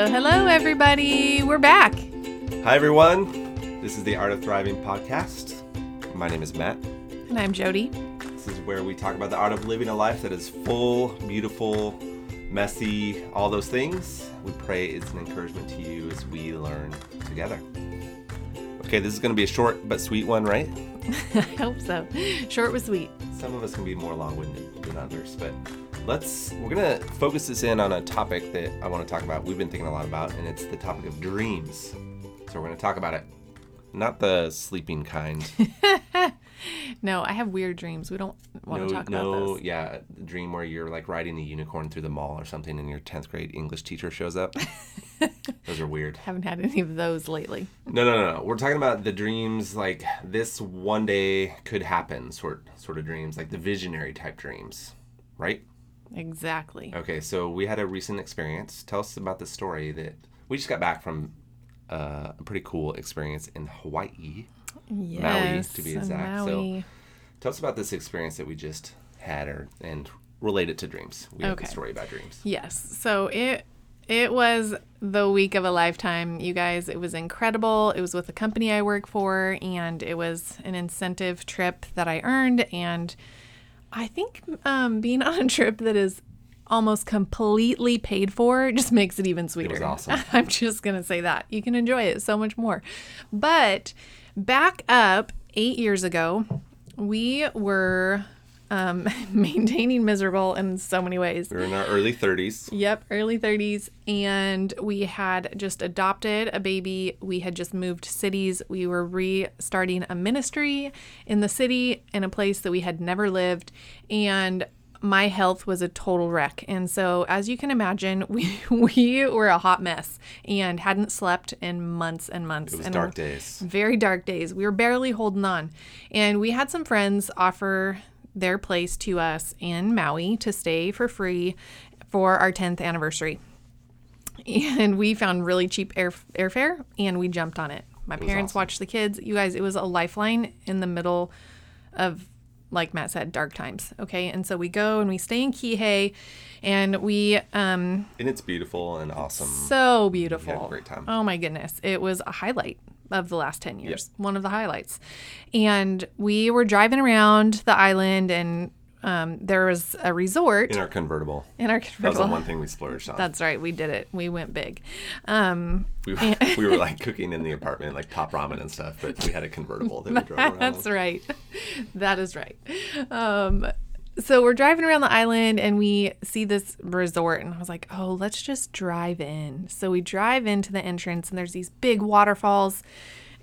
Hello, hello, everybody. We're back. Hi, everyone. This is the Art of Thriving podcast. My name is Matt. And I'm Jody. This is where we talk about the art of living a life that is full, beautiful, messy, all those things. We pray it's an encouragement to you as we learn together. Okay, this is going to be a short but sweet one, right? I hope so. Short but sweet. Some of us can be more long-winded than others, but let's we're going to focus this in on a topic that I want to talk about. We've been thinking a lot about and it's the topic of dreams. So we're going to talk about it. Not the sleeping kind. No, I have weird dreams. We don't want no, to talk about no, those. yeah, the dream where you're like riding a unicorn through the mall or something, and your tenth grade English teacher shows up. Those are weird. Haven't had any of those lately. No, no, no, no. We're talking about the dreams like this one day could happen, sort sort of dreams, like the visionary type dreams, right? Exactly. Okay, so we had a recent experience. Tell us about the story that we just got back from. Uh, a pretty cool experience in Hawaii. Yes, to be exact. So- Tell us about this experience that we just had, or and relate it to dreams. We have Okay. a story about dreams. Yes. So it it was the week of a lifetime, you guys. It was incredible. It was with the company I work for, and it was an incentive trip that I earned. And I think um, being on a trip that is almost completely paid for just makes it even sweeter. awesome. I'm just gonna say that you can enjoy it so much more. But back up eight years ago, we were um, maintaining miserable in so many ways. We were in our early 30s. Yep, early 30s. And we had just adopted a baby. We had just moved cities. We were restarting a ministry in the city in a place that we had never lived. And my health was a total wreck. And so, as you can imagine, we, we were a hot mess and hadn't slept in months and months. It was and dark days. very dark days. We were barely holding on. And we had some friends offer their place to us in Maui to stay for free for our 10th anniversary. And we found really cheap air, airfare and we jumped on it. My parents awesome. watched the kids. You guys, it was a lifeline in the middle of like Matt said, dark times. Okay. And so we go and we stay in Kihei and we um And it's beautiful and awesome. so beautiful. great time. Oh my goodness. It was a highlight of the last 10 years. One of the highlights. And we were driving around the island and um, there was a resort in our convertible. in our convertible, That was the one thing we splurged on. That's right. We did it. We went big. Um, we, we were like cooking in the apartment, like top ramen and stuff, but we had a convertible that we drove around. That's right. That is right. Um, so we're driving around the island and we see this resort, and I was like, oh, let's just drive in. So we drive into the entrance, and there's these big waterfalls.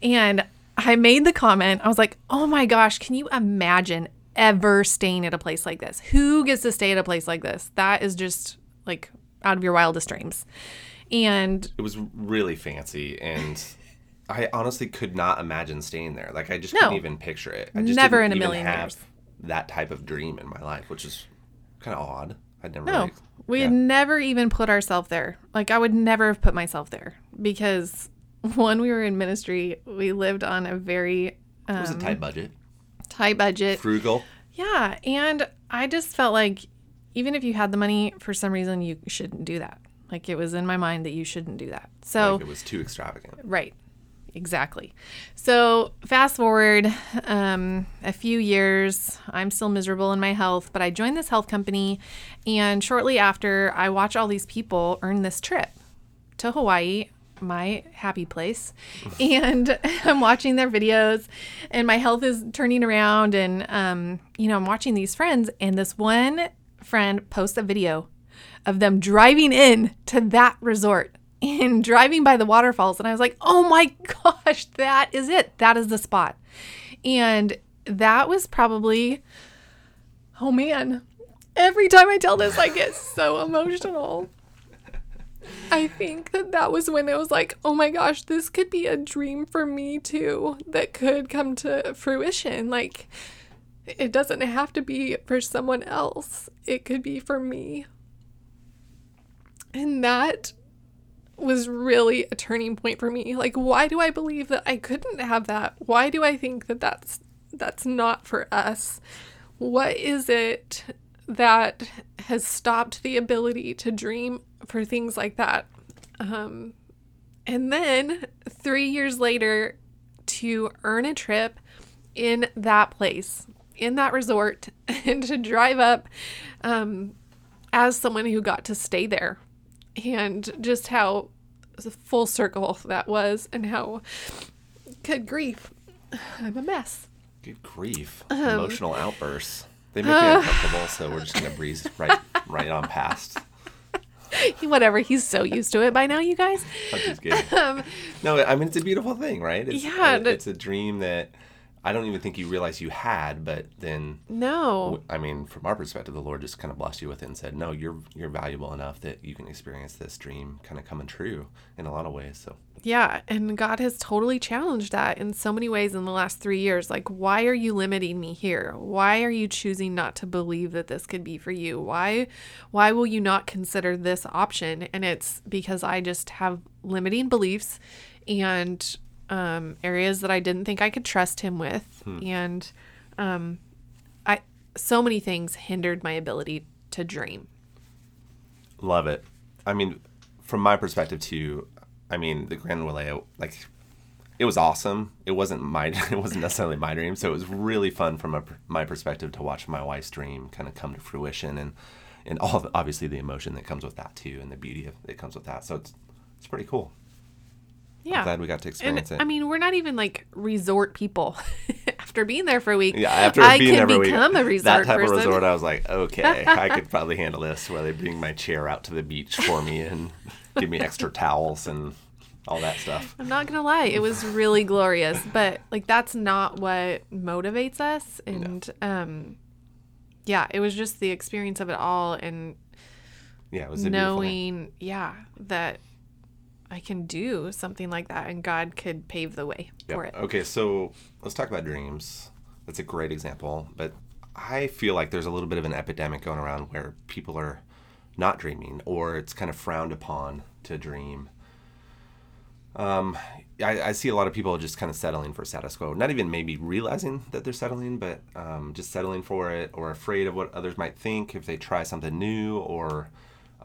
And I made the comment, I was like, oh my gosh, can you imagine ever staying at a place like this? Who gets to stay at a place like this? That is just like out of your wildest dreams. And It was really fancy, and I honestly could not imagine staying there. Like I just No. couldn't even picture it. I just Never in a even million have years. That type of dream in my life, which is kind of odd. I'd never. No, really- we yeah. had never even put ourselves there. Like I would never have put myself there because when we were in ministry, we lived on a very It um, was a tight budget, tight budget. frugal. Yeah, and I just felt like even if you had the money, for some reason you shouldn't do that. Like it was in my mind that you shouldn't do that. So Like it was too extravagant. Right. Exactly. So fast forward um, a few years, I'm still miserable in my health, but I joined this health company, and shortly after, I watch all these people earn this trip to Hawaii, my happy place, and I'm watching their videos, and my health is turning around, and um, you know, I'm watching these friends, and this one friend posts a video of them driving in to that resort and driving by the waterfalls. And I was like, oh my gosh, that is it. That is the spot. And that was probably, oh man, every time I tell this, I get so emotional. I think that that was when it was like, oh my gosh, this could be a dream for me too that could come to fruition. Like, it doesn't have to be for someone else, it could be for me. And that was really a turning point for me. Like, why do I believe that I couldn't have that? Why do I think that that's that's not for us? What is it that has stopped the ability to dream for things like that? Um, and then three years later, to earn a trip in that place, in that resort, and to drive up um, as someone who got to stay there, and just how full circle that was, and how good grief, I'm a mess. Good grief. Um, Emotional outbursts. They make me uncomfortable, so we're just gonna breeze right right on past. Whatever, he's so used to it by now, you guys. Kidding. no, I mean it's a beautiful thing, right? It's, Um, Yeah, it- it's a dream that I don't even think you realize you had, but then No. I mean, from our perspective, the Lord just kind of blessed you with it and said, "No, you're you're valuable enough that you can experience this dream kind of coming true in a lot of ways." So Yeah, and God has totally challenged that in so many ways in the last three years. Like, why are you limiting me here? Why are you choosing not to believe that this could be for you? Why, why will you not consider this option? And it's because I just have limiting beliefs and um, areas that I didn't think I could trust Him with, and um, I so many things hindered my ability to dream. love it. I mean, from my perspective too. I mean, the Grand Wailea, like, it was awesome. It wasn't my, it wasn't necessarily my dream. So it was really fun from a, my perspective to watch my wife's dream kind of come to fruition and, and all the, obviously the emotion that comes with that too, and the beauty of, that comes with that. So it's, it's pretty cool. Yeah. Glad we got to And experience it. I mean, we're not even like resort people. After being there for a week, Yeah, after I being can there for a week, become a resort that type person. of resort, I was like, okay, I could probably handle this. Where they bring my chair out to the beach for me and give me extra towels and all that stuff. I'm not gonna lie, it was really glorious, but like that's not what motivates us. And um, yeah, it was just the experience of it all and Yeah, it was knowing, yeah, that I can do something like that, and God could pave the way for it. Okay, so let's talk about dreams. That's a great example, but I feel like there's a little bit of an epidemic going around where people are not dreaming or it's kind of frowned upon to dream. Um, I, I see a lot of people just kind of settling for status quo, not even maybe realizing that they're settling, but um, just settling for it or afraid of what others might think if they try something new or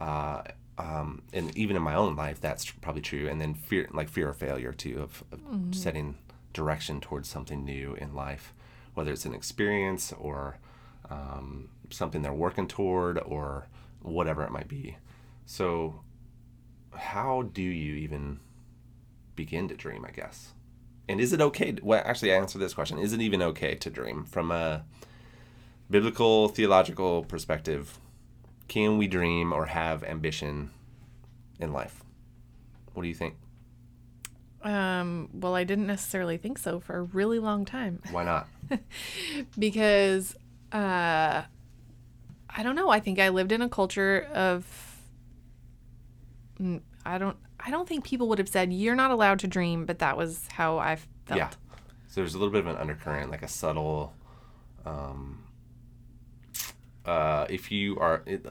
uh, um, and even in my own life that's probably true. And then fear like fear of failure too of, of setting direction towards something new in life whether it's an experience or um, something they're working toward or whatever it might be. So how do you even begin to dream i guess? And is it okay to, well actually I answer this question. Is it even okay to dream from a biblical theological perspective can we dream or have ambition in life? What do you think? Um, well, I didn't necessarily think so for a really long time. Why not? because uh I don't know, I think I lived in a culture of I don't I don't think people would have said you're not allowed to dream, but that was how I felt. Yeah. So there's a little bit of an undercurrent, like a subtle. Um, uh, if you are, it,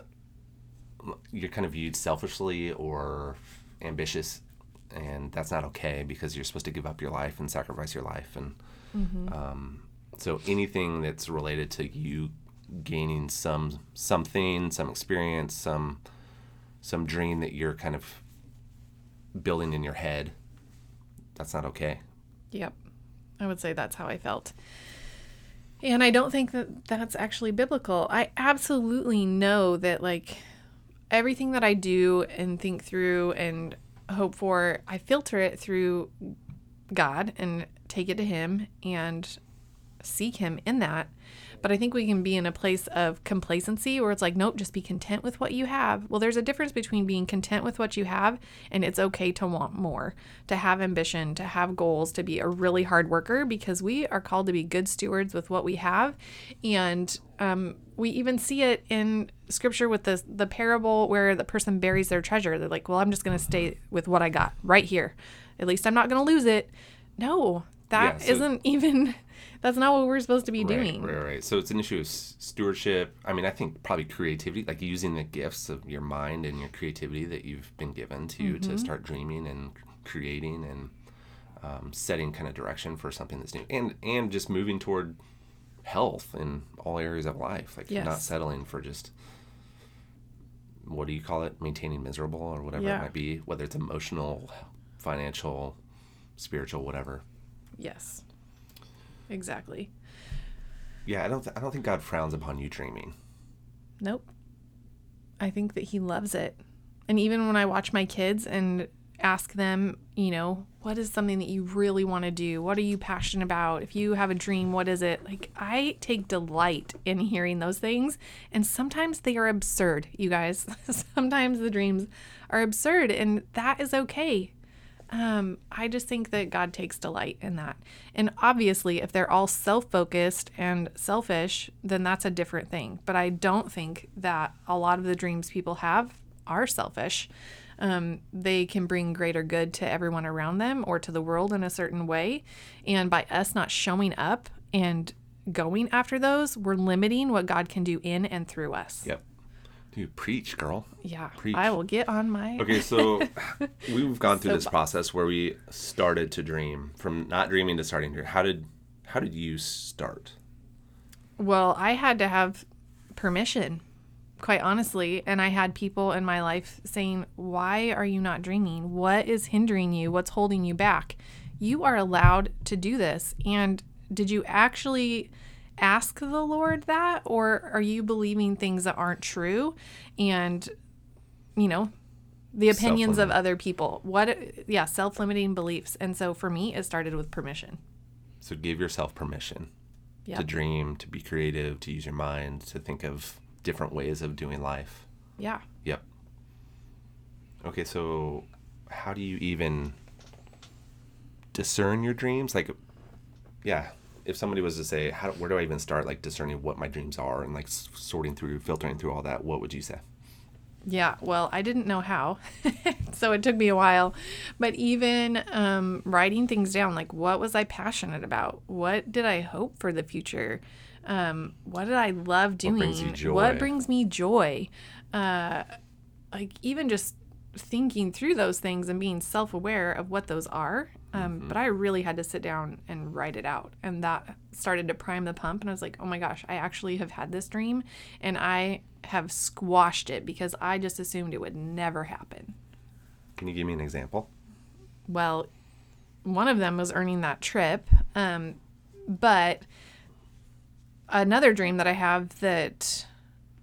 you're kind of viewed selfishly or ambitious, and that's not okay because you're supposed to give up your life and sacrifice your life, and um, so anything that's related to you gaining some something, some experience, some some dream that you're kind of building in your head, that's not okay. Yep. I would say that's how I felt. And I don't think that that's actually biblical. I absolutely know that, like, everything that I do and think through and hope for, I filter it through God and take it to Him and seek Him in that. But I think we can be in a place of complacency where it's like, nope, just be content with what you have. Well, there's a difference between being content with what you have and it's okay to want more, to have ambition, to have goals, to be a really hard worker because we are called to be good stewards with what we have. And um, we even see it in scripture with the, the parable where the person buries their treasure. They're like, well, I'm just going to stay with what I got right here. At least I'm not going to lose it. No, that Yeah, so- not even, that's not what we're supposed to be Right, doing. Right, right. So it's an issue of stewardship. I mean, I think probably creativity, like using the gifts of your mind and your creativity that you've been given to Mm-hmm. to start dreaming and creating and um, setting kind of direction for something that's new, and and just moving toward health in all areas of life. Like not settling for just what do you call it? Maintaining miserable or whatever Yeah. it might be, whether it's emotional, financial, spiritual, whatever. Yes. Exactly. Yeah, I don't. Th- I don't think God frowns upon you dreaming. Nope. I think that he loves it. And even when I watch my kids and ask them, you know, what is something that you really want to do? What are you passionate about? If you have a dream, what is it? Like, I take delight in hearing those things. And sometimes they are absurd, you guys. sometimes the dreams are absurd, and that is okay. Um, I just think that God takes delight in that. And obviously, if they're all self focused and selfish, then that's a different thing. But I don't think that a lot of the dreams people have are selfish. Um, they can bring greater good to everyone around them or to the world in a certain way. And by us not showing up and going after those, we're limiting what God can do in and through us. Yep. Dude, preach, girl. Yeah. Preach. I will get on my. Okay, so we've gone through this process where we started to dream from not dreaming to starting to dream. How did how did you start? Well, I had to have permission, quite honestly. And I had people in my life saying, Why are you not dreaming? What is hindering you? What's holding you back? You are allowed to do this. And did you actually ask the Lord that? Or are you believing things that aren't true? And, you know, the opinions of other people. What, yeah, self limiting beliefs. And so for me, it started with permission. So give yourself permission Yeah. to dream, to be creative, to use your mind, to think of different ways of doing life. Yeah. Yep. Okay, so how do you even discern your dreams? Like, yeah, if somebody was to say, how, where do I even start, like discerning what my dreams are and like sorting through, filtering through all that, what would you say? Yeah, well, I didn't know how. so it took me a while. But even um, writing things down, like what was I passionate about? What did I hope for the future? Um, what did I love doing? brings you joy? What brings me joy? Uh, like even just thinking through those things and being self aware of what those are. Um, But I really had to sit down and write it out. And that started to prime the pump. And I was like, oh my gosh, I actually have had this dream and I have squashed it because I just assumed it would never happen. Can you give me an example? Well, one of them was earning that trip. Um, but another dream that I have that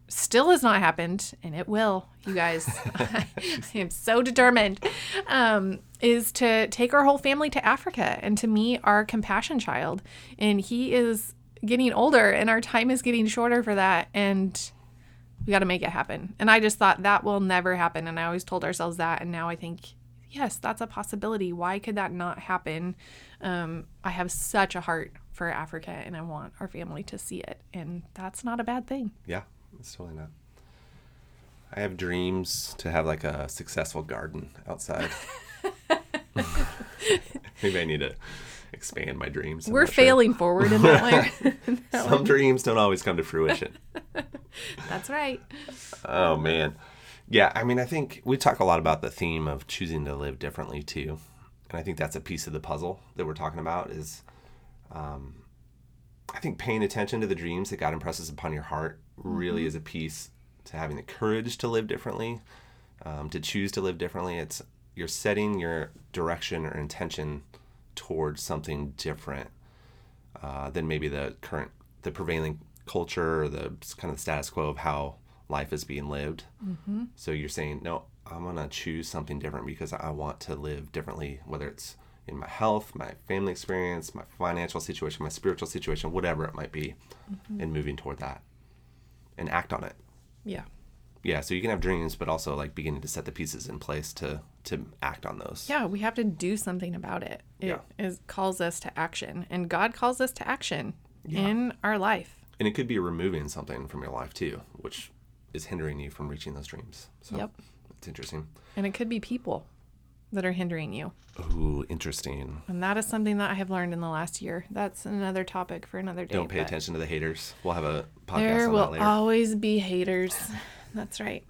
still has not happened, and it will, you guys. I am so determined. Um, is to take our whole family to Africa and to meet our compassion child. And he is getting older, and our time is getting shorter for that. And we got to make it happen. And I just thought that will never happen. And I always told ourselves that. And now I think, yes, that's a possibility. Why could that not happen? Um, I have such a heart for Africa and I want our family to see it. And that's not a bad thing. Yeah, it's totally not. I have dreams to have like a successful garden outside. Maybe I need to expand my dreams. I'm We're not sure. failing forward in that way. Some dreams don't always come to fruition. that's right. Oh man. Yeah, I mean I think we talk a lot about the theme of choosing to live differently too. And I think that's a piece of the puzzle that we're talking about is um I think paying attention to the dreams that God impresses upon your heart really is a piece to having the courage to live differently, um, to choose to live differently. It's you're setting your direction or intention towards something different uh, than maybe the current, the prevailing culture or the kind of status quo of how life is being lived. So you're saying, no, I'm going to choose something different because I want to live differently, whether it's in my health, my family experience, my financial situation, my spiritual situation, whatever it might be, and moving toward that and act on it. Yeah. Yeah, so you can have dreams, but also like beginning to set the pieces in place to to act on those. Yeah, we have to do something about it. It Yeah. is, calls us to action, and God calls us to action in our life. And it could be removing something from your life too, which is hindering you from reaching those dreams. So Yep. it's interesting. And it could be people that are hindering you. Ooh, interesting. And that is something that I have learned in the last year. That's another topic for another day. Don't pay attention to the haters. We'll have a podcast There will always be haters. That's right.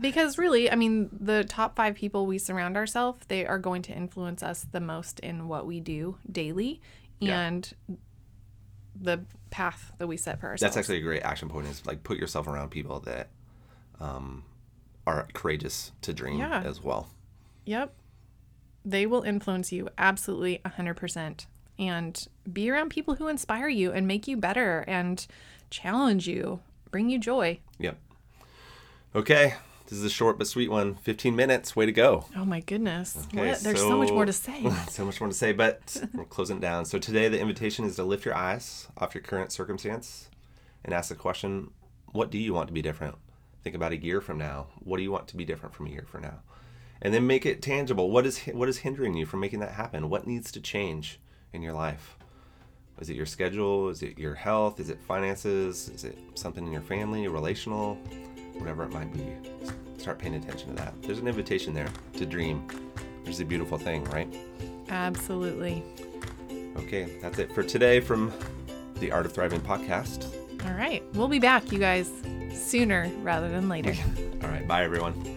because really, I mean, the top five people we surround ourselves, they are going to influence us the most in what we do daily Yeah. and the path that we set for ourselves. That's actually a great action point. Is like put yourself around people that um, are courageous to dream Yeah. as well. Yep. They will influence you absolutely 100%. And be around people who inspire you and make you better and challenge you, bring you joy. Yep. Okay, this is a short but sweet one. 15 minutes. Way to go. Oh my goodness. Okay, what? There's so, much more to say. so much more to say, but we're closing down. So today the invitation is to lift your eyes off your current circumstance and ask the question, what do you want to be different? Think about a year from now. What do you want to be different from a year from now? And then make it tangible. What is what is hindering you from making that happen? What needs to change in your life? Is it your schedule? Is it your health? Is it finances? Is it something in your family, relational? Whatever it might be. Start paying attention to that. There's an invitation there to dream, which is a beautiful thing, right? Absolutely. Okay, that's it for today from the Art of Thriving podcast. All right. We'll be back, you guys, sooner rather than later. All right, bye everyone.